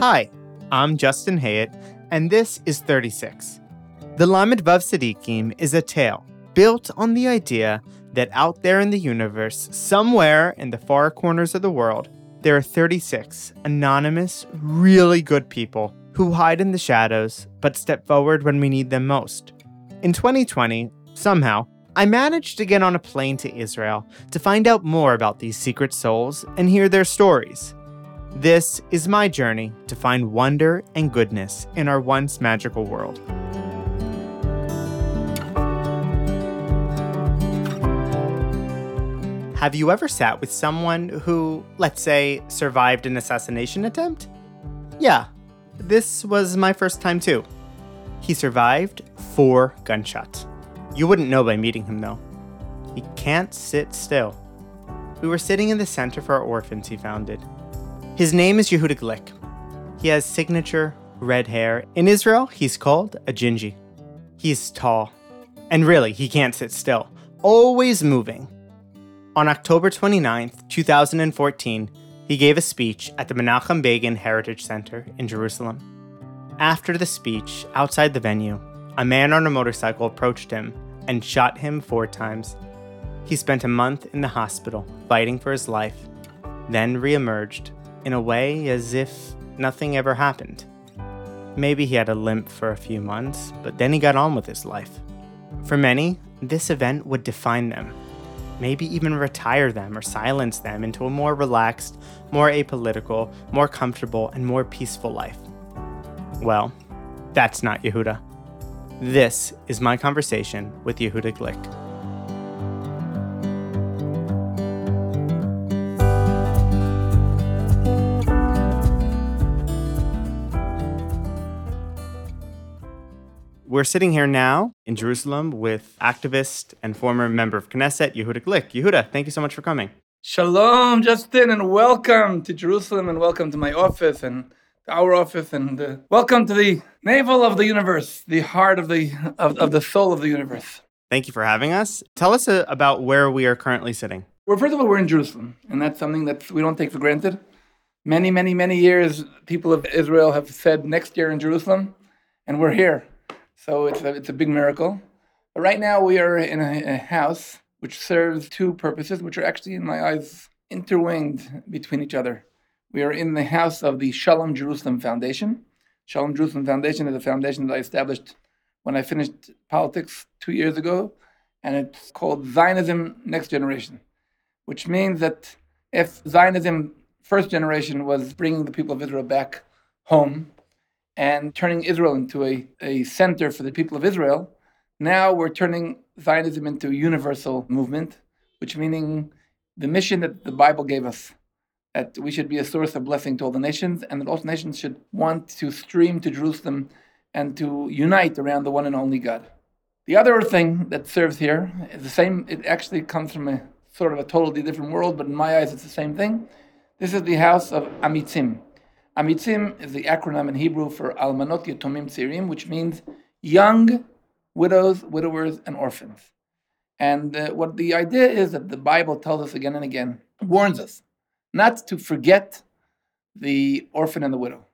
Hi, I'm Justin Hayet, and this is 36. The Lamed Vav Tzadikim is a tale built on the idea that out there in the universe, somewhere in the far corners of the world, there are 36 anonymous, really good people who hide in the shadows but step forward when we need them most. In 2020, somehow, I managed to get on a plane to Israel to find out more about these secret souls and hear their stories. This is my journey to find wonder and goodness in our once magical world. Have you ever sat with someone who, let's say, survived an assassination attempt? Yeah, this was my first time too. He survived four gunshots. You wouldn't know by meeting him though. He can't sit still. We were sitting in the center for orphans he founded. His name is Yehuda Glick. He has signature red hair. In Israel, he's called a gingy. He's tall. And really, he can't sit still, always moving. On October 29, 2014, he gave a speech at the Menachem Begin Heritage Center in Jerusalem. After the speech, outside the venue, a man on a motorcycle approached him and shot him four times. He spent a month in the hospital fighting for his life, then reemerged in a way as if nothing ever happened. Maybe he had a limp for a few months, but then he got on with his life. For many, this event would define them maybe even retire them or silence them into a more relaxed, more apolitical, more comfortable, and more peaceful life. Well, that's not Yehuda. This is my conversation with Yehuda Glick. We're sitting here now in Jerusalem with activist and former member of Knesset, Yehuda Glick. Yehuda, thank you so much for coming. Shalom, Justin, and welcome to Jerusalem, and welcome to my office and our office, and uh, welcome to the navel of the universe, the heart of the of, of the soul of the universe. Thank you for having us. Tell us uh, about where we are currently sitting. Well, first of all, we're in Jerusalem, and that's something that we don't take for granted. Many, many, many years, people of Israel have said next year in Jerusalem, and we're here. So it's a, it's a big miracle. But right now we are in a, a house which serves two purposes, which are actually, in my eyes, interwined between each other. We are in the house of the Shalom Jerusalem Foundation. Shalom Jerusalem Foundation is a foundation that I established when I finished politics two years ago, and it's called Zionism Next Generation, which means that if Zionism first generation was bringing the people of Israel back home and turning Israel into a, a center for the people of Israel. Now we're turning Zionism into a universal movement, which meaning the mission that the Bible gave us that we should be a source of blessing to all the nations, and that all nations should want to stream to Jerusalem and to unite around the one and only God. The other thing that serves here is the same, it actually comes from a sort of a totally different world, but in my eyes it's the same thing. This is the house of Amitzim. Amitzim is the acronym in Hebrew for Almanot Yatomim Tzirim, which means young widows, widowers, and orphans. And uh, what the idea is that the Bible tells us again and again, warns us not to forget the orphan and the widow.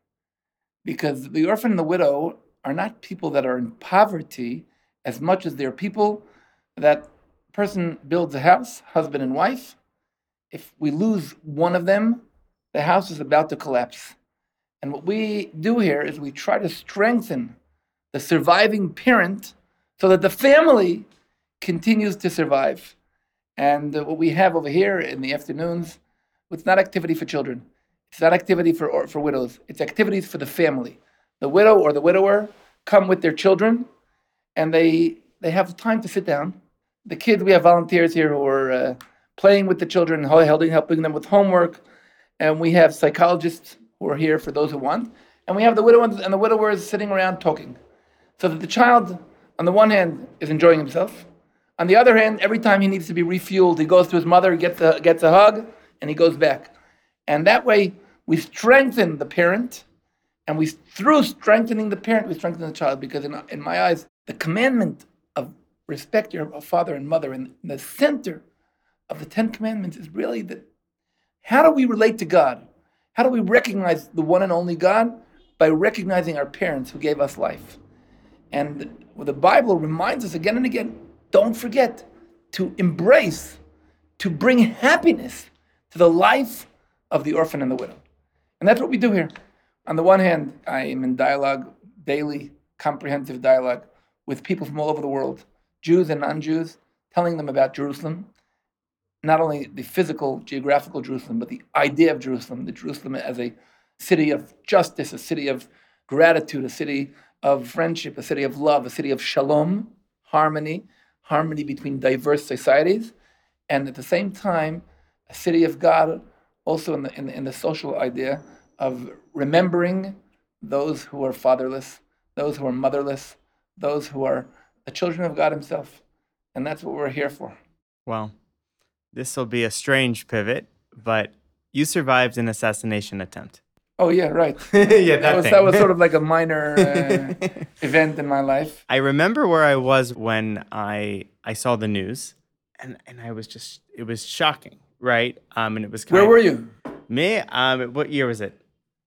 Because the orphan and the widow are not people that are in poverty as much as they're people that person builds a house, husband and wife. If we lose one of them, the house is about to collapse. And what we do here is we try to strengthen the surviving parent so that the family continues to survive. And uh, what we have over here in the afternoons, it's not activity for children. It's not activity for, or, for widows. It's activities for the family. The widow or the widower come with their children and they, they have time to sit down. The kids, we have volunteers here who are uh, playing with the children, helping, helping them with homework. And we have psychologists who are here for those who want, and we have the widow and the widowers sitting around talking. So that the child, on the one hand, is enjoying himself. On the other hand, every time he needs to be refueled, he goes to his mother, gets a, gets a hug, and he goes back. And that way, we strengthen the parent, and we through strengthening the parent, we strengthen the child. Because in, in my eyes, the commandment of respect your father and mother, in the center of the Ten Commandments, is really that how do we relate to God? How do we recognize the one and only God? By recognizing our parents who gave us life. And the Bible reminds us again and again don't forget to embrace, to bring happiness to the life of the orphan and the widow. And that's what we do here. On the one hand, I am in dialogue, daily, comprehensive dialogue with people from all over the world, Jews and non Jews, telling them about Jerusalem, not only the physical, geographical Jerusalem, but the idea of Jerusalem, the Jerusalem as a city of justice, a city of gratitude, a city of friendship, a city of love, a city of shalom, harmony, harmony between diverse societies, and at the same time, a city of God, also in the, in in the social idea of remembering those who are fatherless, those who are motherless, those who are the children of God Himself. And that's what we're here for. Well, this will be a strange pivot, but you survived an assassination attempt. Oh yeah, right. yeah, that, That was, thing. that was sort of like a minor uh, event in my life. I remember where I was when I I saw the news, and and I was just it was shocking, right? Um, and it was kind Where were you? me? Um, what year was it?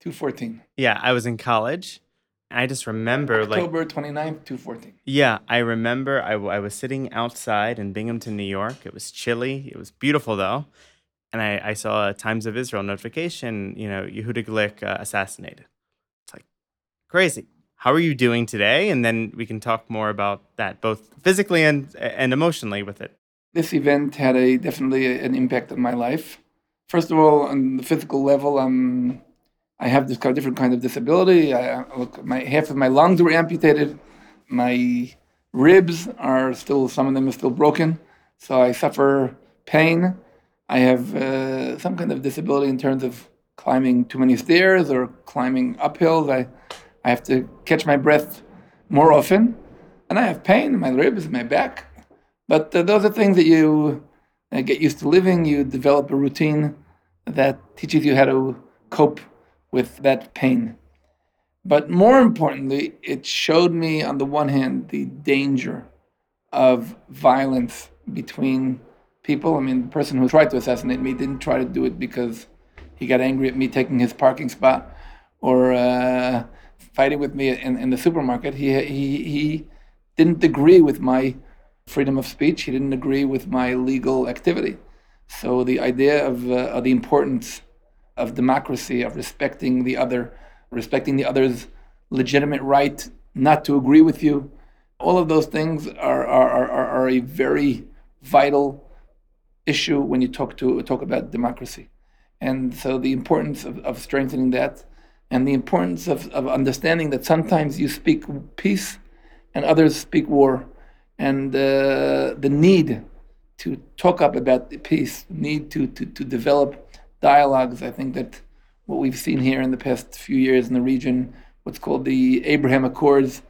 214. Yeah, I was in college. I just remember like October 29th, 214. Yeah, I remember I, w- I was sitting outside in Binghamton, New York. It was chilly. It was beautiful though. And I, I saw a Times of Israel notification, you know, Yehuda Glick uh, assassinated. It's like crazy. How are you doing today? And then we can talk more about that, both physically and and emotionally with it. This event had a definitely an impact on my life. First of all, on the physical level, um, I have this kind of different kind of disability. I, look, my half of my lungs were amputated. My ribs are still some of them are still broken, so I suffer pain. I have uh, some kind of disability in terms of climbing too many stairs or climbing uphills. I I have to catch my breath more often, and I have pain in my ribs, my back. But uh, those are things that you uh, get used to living. You develop a routine that teaches you how to cope with that pain. But more importantly, it showed me, on the one hand, the danger of violence between people. I mean, the person who tried to assassinate me didn't try to do it because he got angry at me taking his parking spot or uh, fighting with me in, in the supermarket. He, he, he didn't agree with my freedom of speech. He didn't agree with my legal activity. So the idea of, uh, of the importance of democracy, of respecting the other, respecting the other's legitimate right not to agree with you, all of those things are, are, are, are- a very vital issue when you talk to talk about democracy. And so the importance of, of strengthening that and the importance of, of understanding that sometimes you speak peace and others speak war. And uh, the need to talk up about peace, need to, to, to develop dialogues. I think that what we've seen here in the past few years in the region, what's called the Abraham Accords,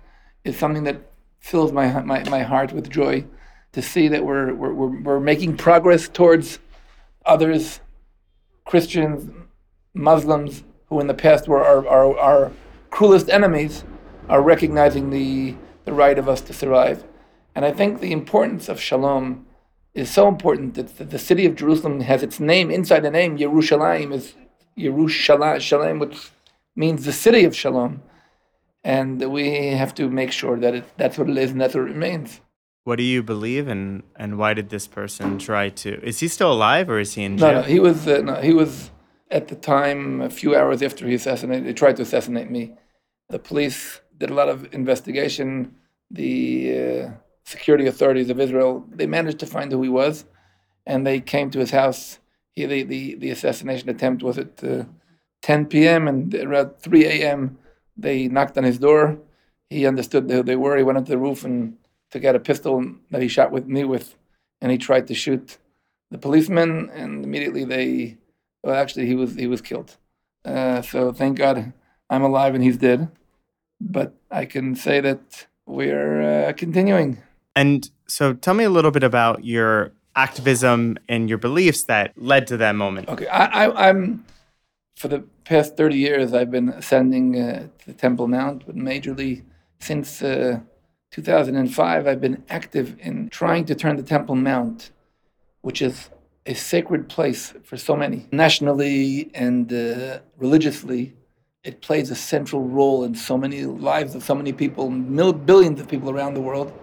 is something that fills my, my, my heart with joy to see that we're, we're, we're, we're making progress towards others, Christians, Muslims, who in the past were our, our, our cruelest enemies, are recognizing the, the right of us to survive. And I think the importance of shalom is so important that the, the city of Jerusalem has its name inside the name. Yerushalayim is Yerushalayim, which means the city of shalom. And we have to make sure that it, that's what it is and that's what it remains. What do you believe, and and why did this person try to? Is he still alive, or is he in No, jail? no, he was uh, no, he was at the time a few hours after he assassinated. They tried to assassinate me. The police did a lot of investigation. The uh, security authorities of Israel they managed to find who he was, and they came to his house. He the the, the assassination attempt was at uh, 10 p.m. and around 3 a.m. they knocked on his door. He understood who they were. He went up to the roof and took out a pistol that he shot with me with, and he tried to shoot the policeman, and immediately they, well, actually, he was he was killed. Uh, so thank God I'm alive and he's dead. But I can say that we're uh, continuing. And so, tell me a little bit about your activism and your beliefs that led to that moment. Okay, I, I'm for the past 30 years I've been ascending uh, the Temple Mount, but majorly since uh, 2005 I've been active in trying to turn the Temple Mount, which is a sacred place for so many. Nationally and uh, religiously, it plays a central role in so many lives of so many people, mil- billions of people around the world.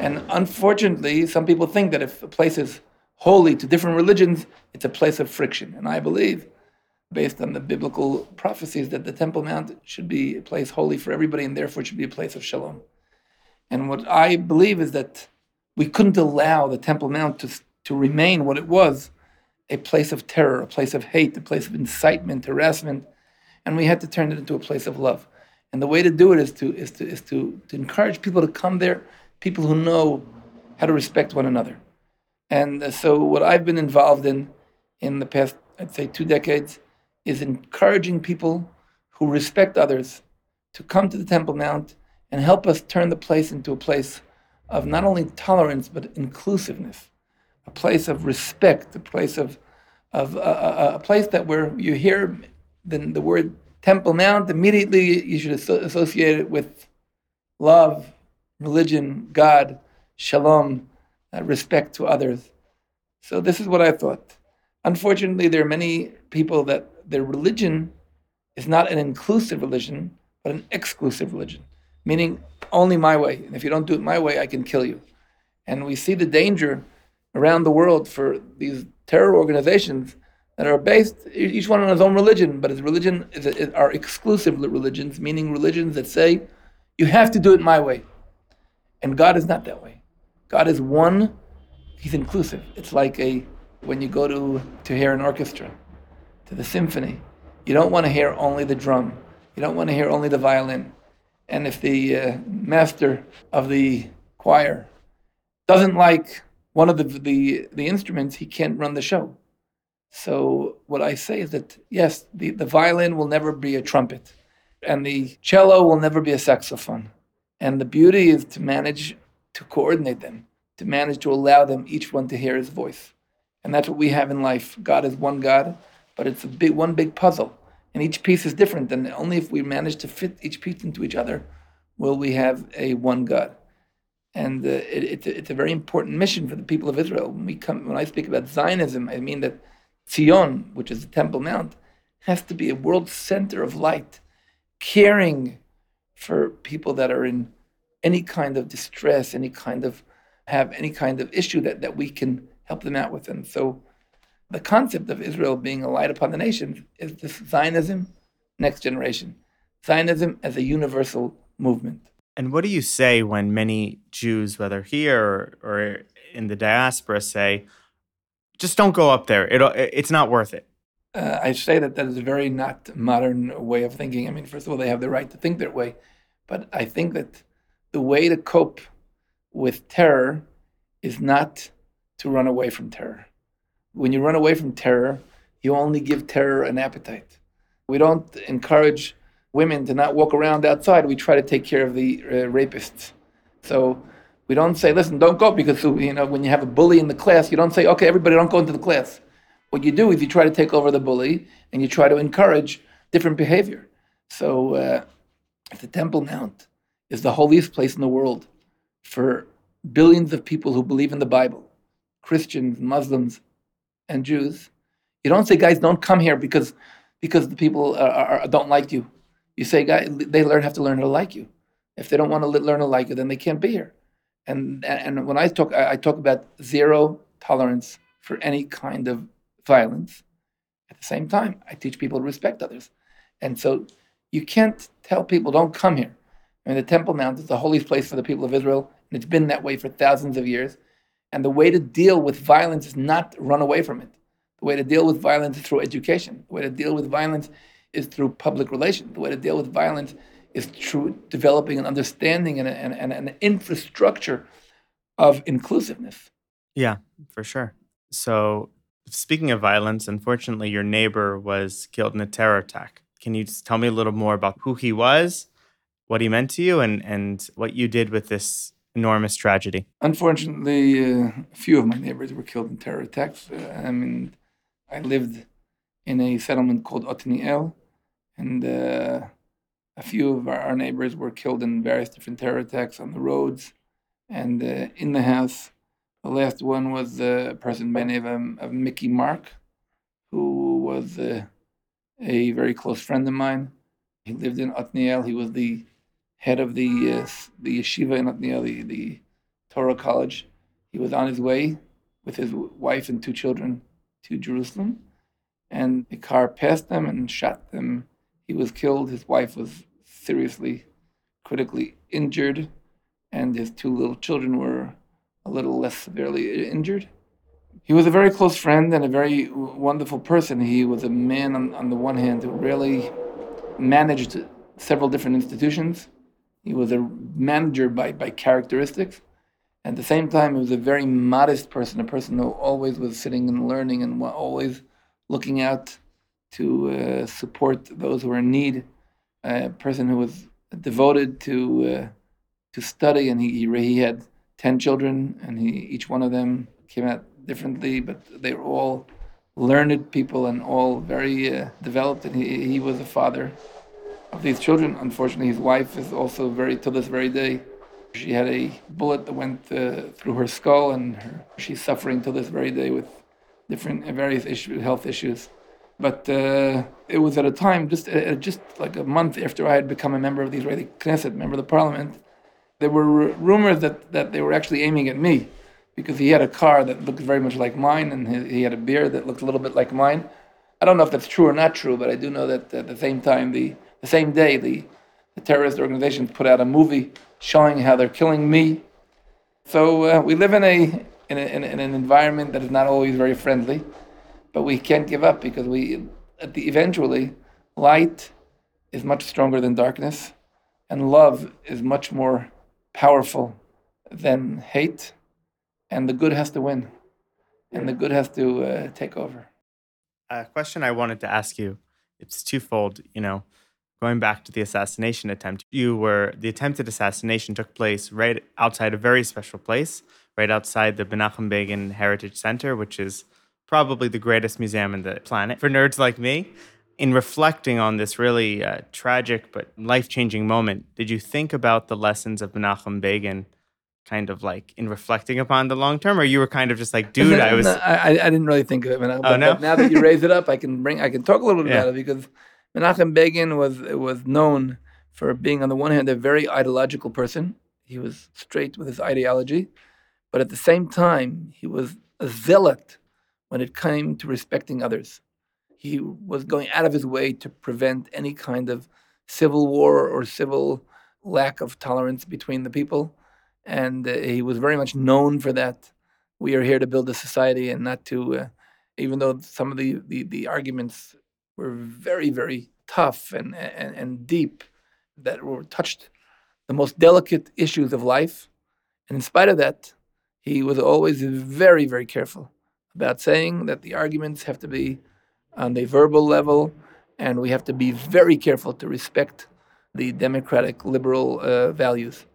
And unfortunately, some people think that if a place is holy to different religions, it's a place of friction. And I believe, based on the biblical prophecies, that the Temple Mount should be a place holy for everybody and therefore should be a place of shalom. And what I believe is that we couldn't allow the Temple Mount to, to remain what it was a place of terror, a place of hate, a place of incitement, harassment, and we had to turn it into a place of love. And the way to do it is to is to is to, to encourage people to come there, people who know how to respect one another. And uh, so what I've been involved in in the past, I'd say two decades, is encouraging people who respect others to come to the Temple Mount and help us turn the place into a place of not only tolerance but inclusiveness, a place of respect, a place of, of uh, uh, a place that where you hear the, the word Temple Mount, immediately you should associate it with love, religion, God, shalom, uh, respect to others. So this is what I thought. Unfortunately, there are many people that their religion is not an inclusive religion, but an exclusive religion meaning only my way. And if you don't do it my way, I can kill you. And we see the danger around the world for these terror organizations that are based, each one on his own religion, but his religion is, is, are exclusive religions, meaning religions that say, you have to do it my way. And God is not that way. God is one, He's inclusive. It's like a when you go to, to hear an orchestra, to the symphony, you don't want to hear only the drum. You don't want to hear only the violin. And if the uh, master of the choir doesn't like one of the, the, the instruments, he can't run the show. So what I say is that yes, the, the violin will never be a trumpet, and the cello will never be a saxophone. And the beauty is to manage to coordinate them, to manage to allow them each one to hear his voice. And that's what we have in life. God is one God, but it's a big one big puzzle and each piece is different. And only if we manage to fit each piece into each other will we have a one God. And uh, it, it's, a, it's a very important mission for the people of Israel. When we come, when I speak about Zionism, I mean that Zion, which is the Temple Mount, has to be a world center of light, caring for people that are in any kind of distress, any kind of have any kind of issue that, that we can help them out with. And so the concept of Israel being a light upon the nations is this Zionism, next generation. Zionism as a universal movement. And what do you say when many Jews, whether here or, or in the diaspora, say, just don't go up there. It, it's not worth it. Uh, I say that that is a very not modern way of thinking. I mean, first of all, they have the right to think that way. But I think that the way to cope with terror is not to run away from terror when you run away from terror, you only give terror an appetite. We don't encourage women to not walk around outside. We try to take care of the uh, rapists. So we don't say, listen, don't go because you know when you have a bully in the class, you don't say, okay, everybody don't go into the class. What you do is you try to take over the bully and you try to encourage different behavior. So uh, the Temple Mount is the holiest place in the world for billions of people who believe in the Bible, Christians, Muslims, and Jews. You don't say, guys, don't come here because because the people are, are, don't like you. You say, guys, they learn have to learn how to like you. If they don't want to learn to like you, then they can't be here. And and when I talk, I talk about zero tolerance for any kind of violence. At the same time, I teach people to respect others. And so you can't tell people, don't come here. I mean, the Temple Mount is the holiest place for the people of Israel, and it's been that way for thousands of years. And the way to deal with violence is not run away from it. The way to deal with violence is through education. The way to deal with violence is through public relations. The way to deal with violence is through developing an understanding and, and, and an infrastructure of inclusiveness. Yeah, for sure. So, speaking of violence, unfortunately, your neighbor was killed in a terror attack. Can you tell me a little more about who he was, what he meant to you, and, and what you did with this enormous tragedy. Unfortunately, uh, a few of my neighbors were killed in terror attacks. Uh, I mean, I lived in a settlement called Otniel, and uh, a few of our, our, neighbors were killed in various different terror attacks on the roads and uh, in the house. The last one was a person by name of, of Mickey Mark, who was uh, a very close friend of mine. He lived in Otniel. He was the head of the uh, the yeshiva in Otniel, the, the Torah college. He was on his way with his wife and two children to Jerusalem, and a car passed them and shot them. He was killed. His wife was seriously, critically injured, and his two little children were a little less severely injured. He was a very close friend and a very wonderful person. He was a man, on, on the one hand, who really managed several different institutions. He was a manager by, by characteristics. At the same time, he was a very modest person, a person who always was sitting and learning and always looking out to uh, support those who are in need. A person who was devoted to uh, to study, and he, he, he had ten children, and he each one of them came out differently, but they were all learned people and all very uh, developed. And he, he was a father of these children. Unfortunately, his wife is also very, to this very day, she had a bullet that went uh, through her skull, and her, she's suffering to this very day with different uh, various issues, health issues. But uh, it was at a time, just uh, just like a month after I had become a member of the Israeli Knesset, member of the parliament, there were rumors that, that they were actually aiming at me because he had a car that looked very much like mine and he, he had a beard that looked a little bit like mine. I don't know if that's true or not true, but I do know that at the same time, the, the same day, the, the terrorist organization put out a movie showing how they're killing me. So uh, we live in a, in, a, in, an environment that is not always very friendly, but we can't give up because we the, eventually light is much stronger than darkness, and love is much more powerful than hate and the good has to win, and the good has to uh, take over. A question I wanted to ask you it's twofold. You know, going back to the assassination attempt, you were the attempted assassination took place right outside a very special place, right outside the Menachem Begin Heritage Center, which is probably the greatest museum in the planet for nerds like me. In reflecting on this really uh, tragic but life changing moment, did you think about the lessons of Menachem Begin? kind of like in reflecting upon the long term, or you were kind of just like, dude, I was. No, I, I didn't really think of it. Menachem, oh no! now that you raise it up, I can bring, I can talk a little bit yeah. about it because Menachem Begin was was known for being, on the one hand, a very ideological person. He was straight with his ideology, but at the same time, he was a zealot when it came to respecting others. He was going out of his way to prevent any kind of civil war or civil lack of tolerance between the people and uh, he was very much known for that. We are here to build a society and not to, uh, even though some of the, the, the, arguments were very, very tough and, and, and deep, that were touched the most delicate issues of life. And in spite of that, he was always very, very careful about saying that the arguments have to be on the verbal level, and we have to be very careful to respect the democratic liberal uh, values.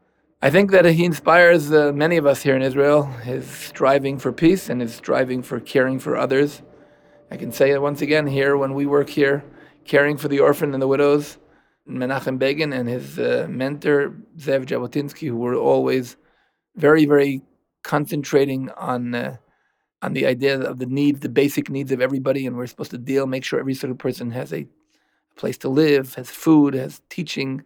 I think that he inspires uh, many of us here in Israel, his striving for peace and his striving for caring for others. I can say it once again here when we work here, caring for the orphan and the widows, Menachem Begin and his uh, mentor, Zev Jabotinsky, who were always very, very concentrating on uh, on the idea of the needs, the basic needs of everybody, and we're supposed to deal, make sure every single person has a place to live, has food, has teaching,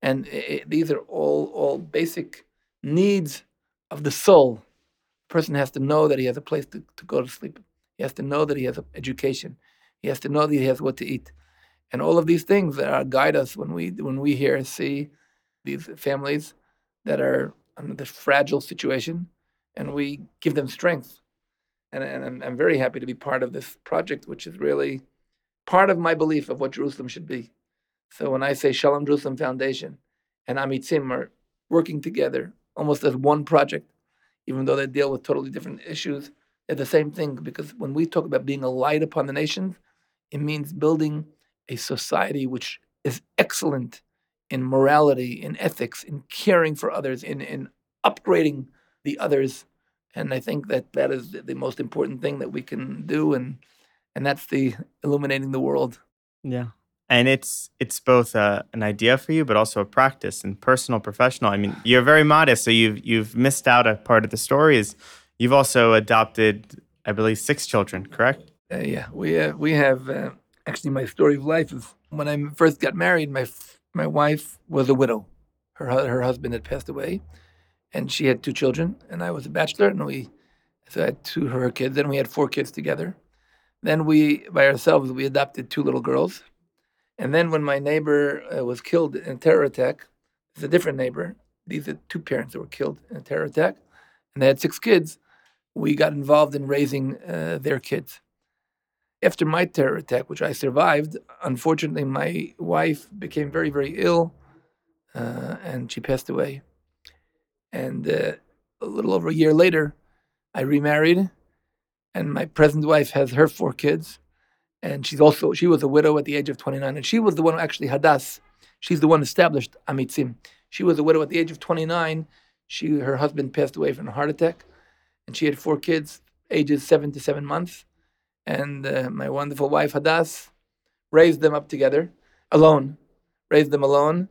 and it, these are all all basic needs of the soul. A person has to know that he has a place to, to go to sleep. He has to know that he has education. He has to know that he has what to eat, and all of these things that are, guide us when we when we here see these families that are in this fragile situation, and we give them strength. And, and I'm, I'm very happy to be part of this project, which is really part of my belief of what Jerusalem should be. So when I say Shalom Jerusalem Foundation and Amitzim are working together almost as one project, even though they deal with totally different issues, they're the same thing. Because when we talk about being a light upon the nations, it means building a society which is excellent in morality, in ethics, in caring for others, in, in upgrading the others. And I think that that is the most important thing that we can do, and and that's the illuminating the world. Yeah and it's it's both a, uh, an idea for you but also a practice and personal professional i mean you're very modest so you've you've missed out a part of the story is You've also adopted, I believe, six children, correct? Uh, yeah, we uh, we have uh, actually my story of life is when I first got married. My my wife was a widow. Her her husband had passed away, and she had two children, and I was a bachelor, and we so I had two of her kids, and we had four kids together. Then we by ourselves we adopted two little girls, and then when my neighbor uh, was killed in a terror attack, it's a different neighbor. These are two parents that were killed in a terror attack, and they had six kids. We got involved in raising uh, their kids after my terror attack, which I survived, unfortunately, my wife became very, very ill uh, and she passed away. And uh, a little over a year later, I remarried, and my present wife has her four kids. And she's also, she was a widow at the age of 29. And she was the one who actually, Hadass, she's the one established Amitzim. She was a widow at the age of 29. She, her husband passed away from a heart attack. And she had four kids, ages seven to seven months and uh, my wonderful wife Hadass raised them up together, alone, raised them alone.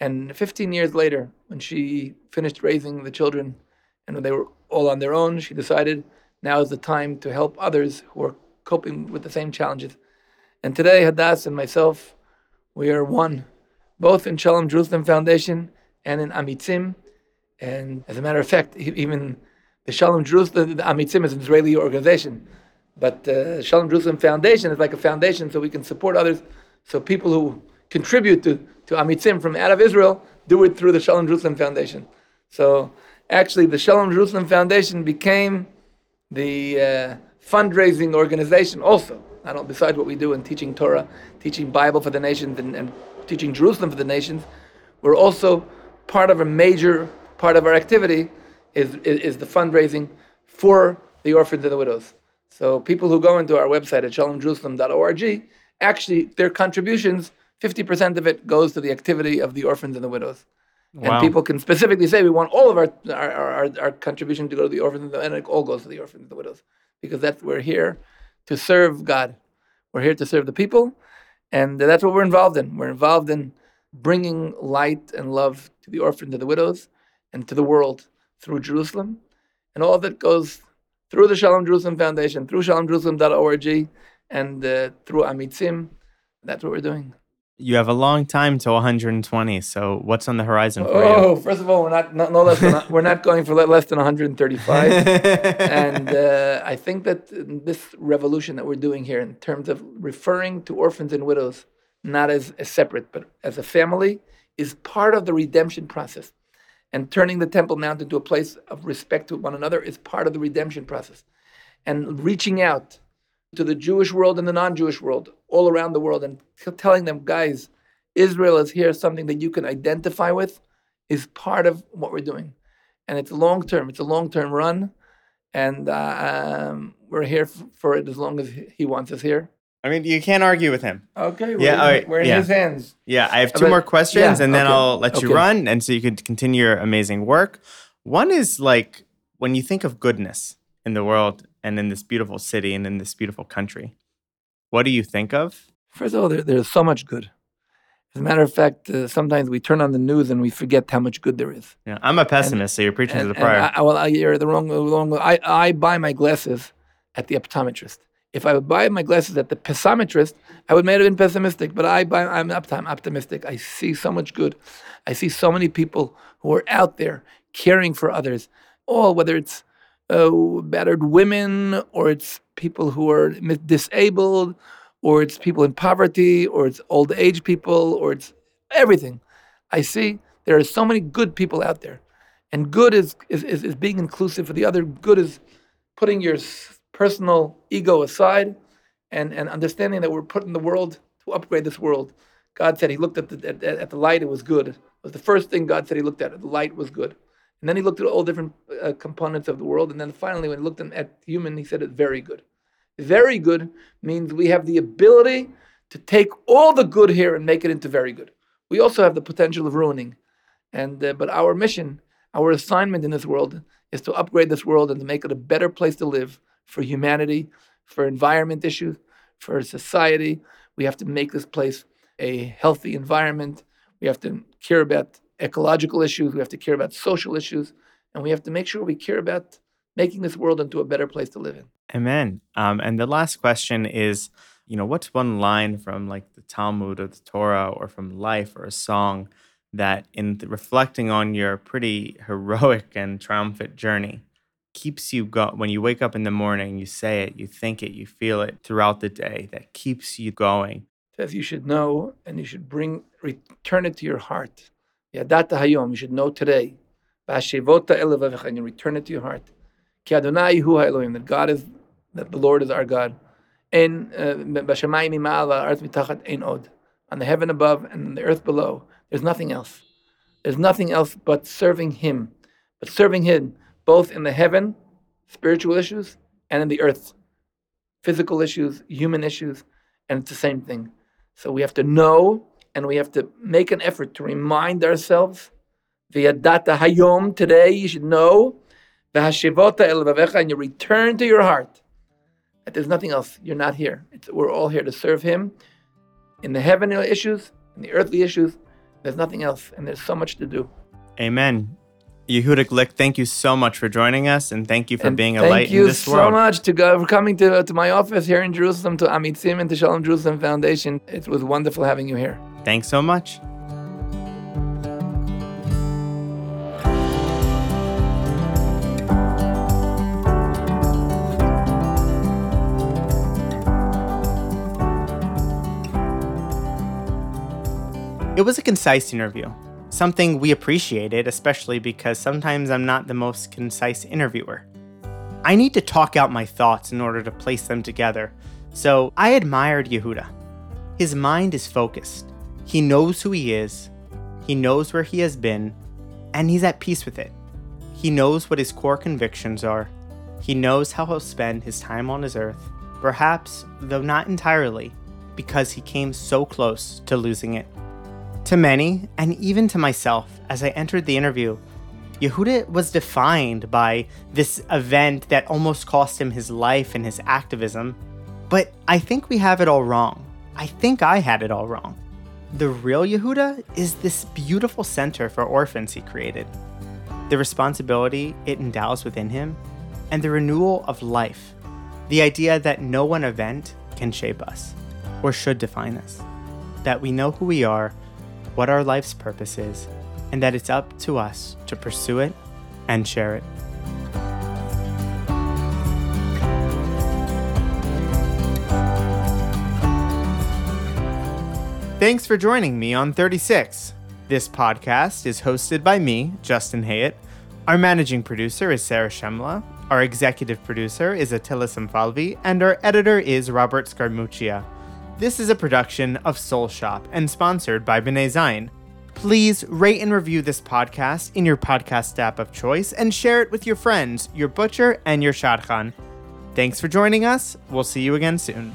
And 15 years later, when she finished raising the children and when they were all on their own, she decided now is the time to help others who are coping with the same challenges. And today, Hadass and myself, we are one, both in Shalom Jerusalem Foundation and in Amitzim. And as a matter of fact, even the Shalom Jerusalem, the Amitzim is an Israeli organization. But uh, Shalom Jerusalem Foundation is like a foundation so we can support others. So people who contribute to, to Amitzim from out of Israel do it through the Shalom Jerusalem Foundation. So actually, the Shalom Jerusalem Foundation became the uh, fundraising organization also. I don't, besides what we do in teaching Torah, teaching Bible for the nations, and, and teaching Jerusalem for the nations, we're also part of a major part of our activity is, is, is the fundraising for the orphans and the widows. So people who go into our website at shalomjerusalem.org, actually their contributions, 50% of it goes to the activity of the orphans and the widows. Wow. And people can specifically say we want all of our our, our, our contribution to go to the orphans and, the, and it all goes to the orphans and the widows because that's we're here to serve God. We're here to serve the people, and that's what we're involved in. We're involved in bringing light and love to the orphans and the widows and to the world through Jerusalem, and all that goes through the Shalom Jerusalem Foundation, through shalomjerusalem.org, and uh, through Amitzim. That's what we're doing. You have a long time to 120. So what's on the horizon for oh, you? Oh, first of all, we're not, not no less than we're not going for less than 135. and uh, I think that this revolution that we're doing here, in terms of referring to orphans and widows, not as, as separate but as a family, is part of the redemption process and turning the Temple Mount into a place of respect to one another is part of the redemption process. And reaching out to the Jewish world and the non Jewish world all around the world and telling them, guys, Israel is here, something that you can identify with, is part of what we're doing. And it's long term, it's a long term run. And uh, um, we're here for it as long as he wants us here. I mean, you can't argue with him. Okay. We're yeah. In, we're in yeah. his hands. Yeah. I have two but, more questions, yeah, and then okay. I'll let you okay. run, and so you can continue your amazing work. One is like when you think of goodness in the world and in this beautiful city and in this beautiful country, what do you think of? First of all, there, there's so much good. As a matter of fact, uh, sometimes we turn on the news and we forget how much good there is. Yeah, I'm a pessimist, and, so you're preaching and, to the choir. I, well, I, you're the wrong, wrong. I, I buy my glasses at the optometrist. If I would buy my glasses at the pessimetrist, I would may have been pessimistic. But I buy, I'm I'm optimistic. I see so much good. I see so many people who are out there caring for others. All whether it's uh, battered women or it's people who are disabled or it's people in poverty or it's old age people or it's everything. I see there are so many good people out there. And good is, is, is, is being inclusive for the other. Good is putting your personal ego aside and, and understanding that we're put in the world to upgrade this world. God said he looked at the, at, at the light, it was good. It was the first thing God said he looked at. The light was good. And then he looked at all different uh, components of the world. And then finally, when he looked at human, he said it's very good. Very good means we have the ability to take all the good here and make it into very good. We also have the potential of ruining. And uh, but our mission, our assignment in this world is to upgrade this world and to make it a better place to live for humanity, for environment issues, for society. We have to make this place a healthy environment. We have to care about ecological issues. We have to care about social issues. And we have to make sure we care about making this world into a better place to live in. Amen. Um, and the last question is, you know, what's one line from like the Talmud or the Torah or from life or a song that, in reflecting on your pretty heroic and triumphant journey, keeps you go when you wake up in the morning, you say it, you think it, you feel it throughout the day, that keeps you going. Says you should know and you should bring return it to your heart. Yadata hayom, you should know today. And you return it to your heart. Ki Adonai hu ha'elohim, that God is, that the Lord is our God. In uh, b'shamayim ima'ala, earth mitachat ein od. On the heaven above and on the earth below, there's nothing else. There's nothing else but serving Him. But serving Him both in the heaven, spiritual issues, and in the earth, physical issues, human issues, and it's the same thing. So we have to know and we have to make an effort to remind ourselves. V'yadata hayom, today you should know. V'hashivota el and you return to your heart. That there's nothing else. You're not here. It's, we're all here to serve Him in the heavenly issues, in the earthly issues. There's nothing else, and there's so much to do. Amen. Yehuda Glick, thank you so much for joining us, and thank you for And being a light in this world. Thank you so much to go, for coming to, to my office here in Jerusalem, to Amitzim and to Shalom Jerusalem Foundation. It was wonderful having you here. Thanks so much. It was a concise interview, something we appreciated, especially because sometimes I'm not the most concise interviewer. I need to talk out my thoughts in order to place them together, so I admired Yehuda. His mind is focused. He knows who he is, he knows where he has been, and he's at peace with it. He knows what his core convictions are. He knows how he'll spend his time on his earth, perhaps, though not entirely, because he came so close to losing it. To many, and even to myself, as I entered the interview, Yehuda was defined by this event that almost cost him his life and his activism. But I think we have it all wrong. I think I had it all wrong. The real Yehuda is this beautiful center for orphans he created. The responsibility it endows within him, and the renewal of life. The idea that no one event can shape us, or should define us. That we know who we are, what our life's purpose is, and that it's up to us to pursue it and share it. Thanks for joining me on 36. This podcast is hosted by me, Justin Hayet. Our managing producer is Sarah Shemla. Our executive producer is Attila Samfalvi, and our editor is Robert Scarmuccia. This is a production of Soul Shop and sponsored by B'nai Zion. Please rate and review this podcast in your podcast app of choice and share it with your friends, your butcher, and your shadchan. Thanks for joining us. We'll see you again soon.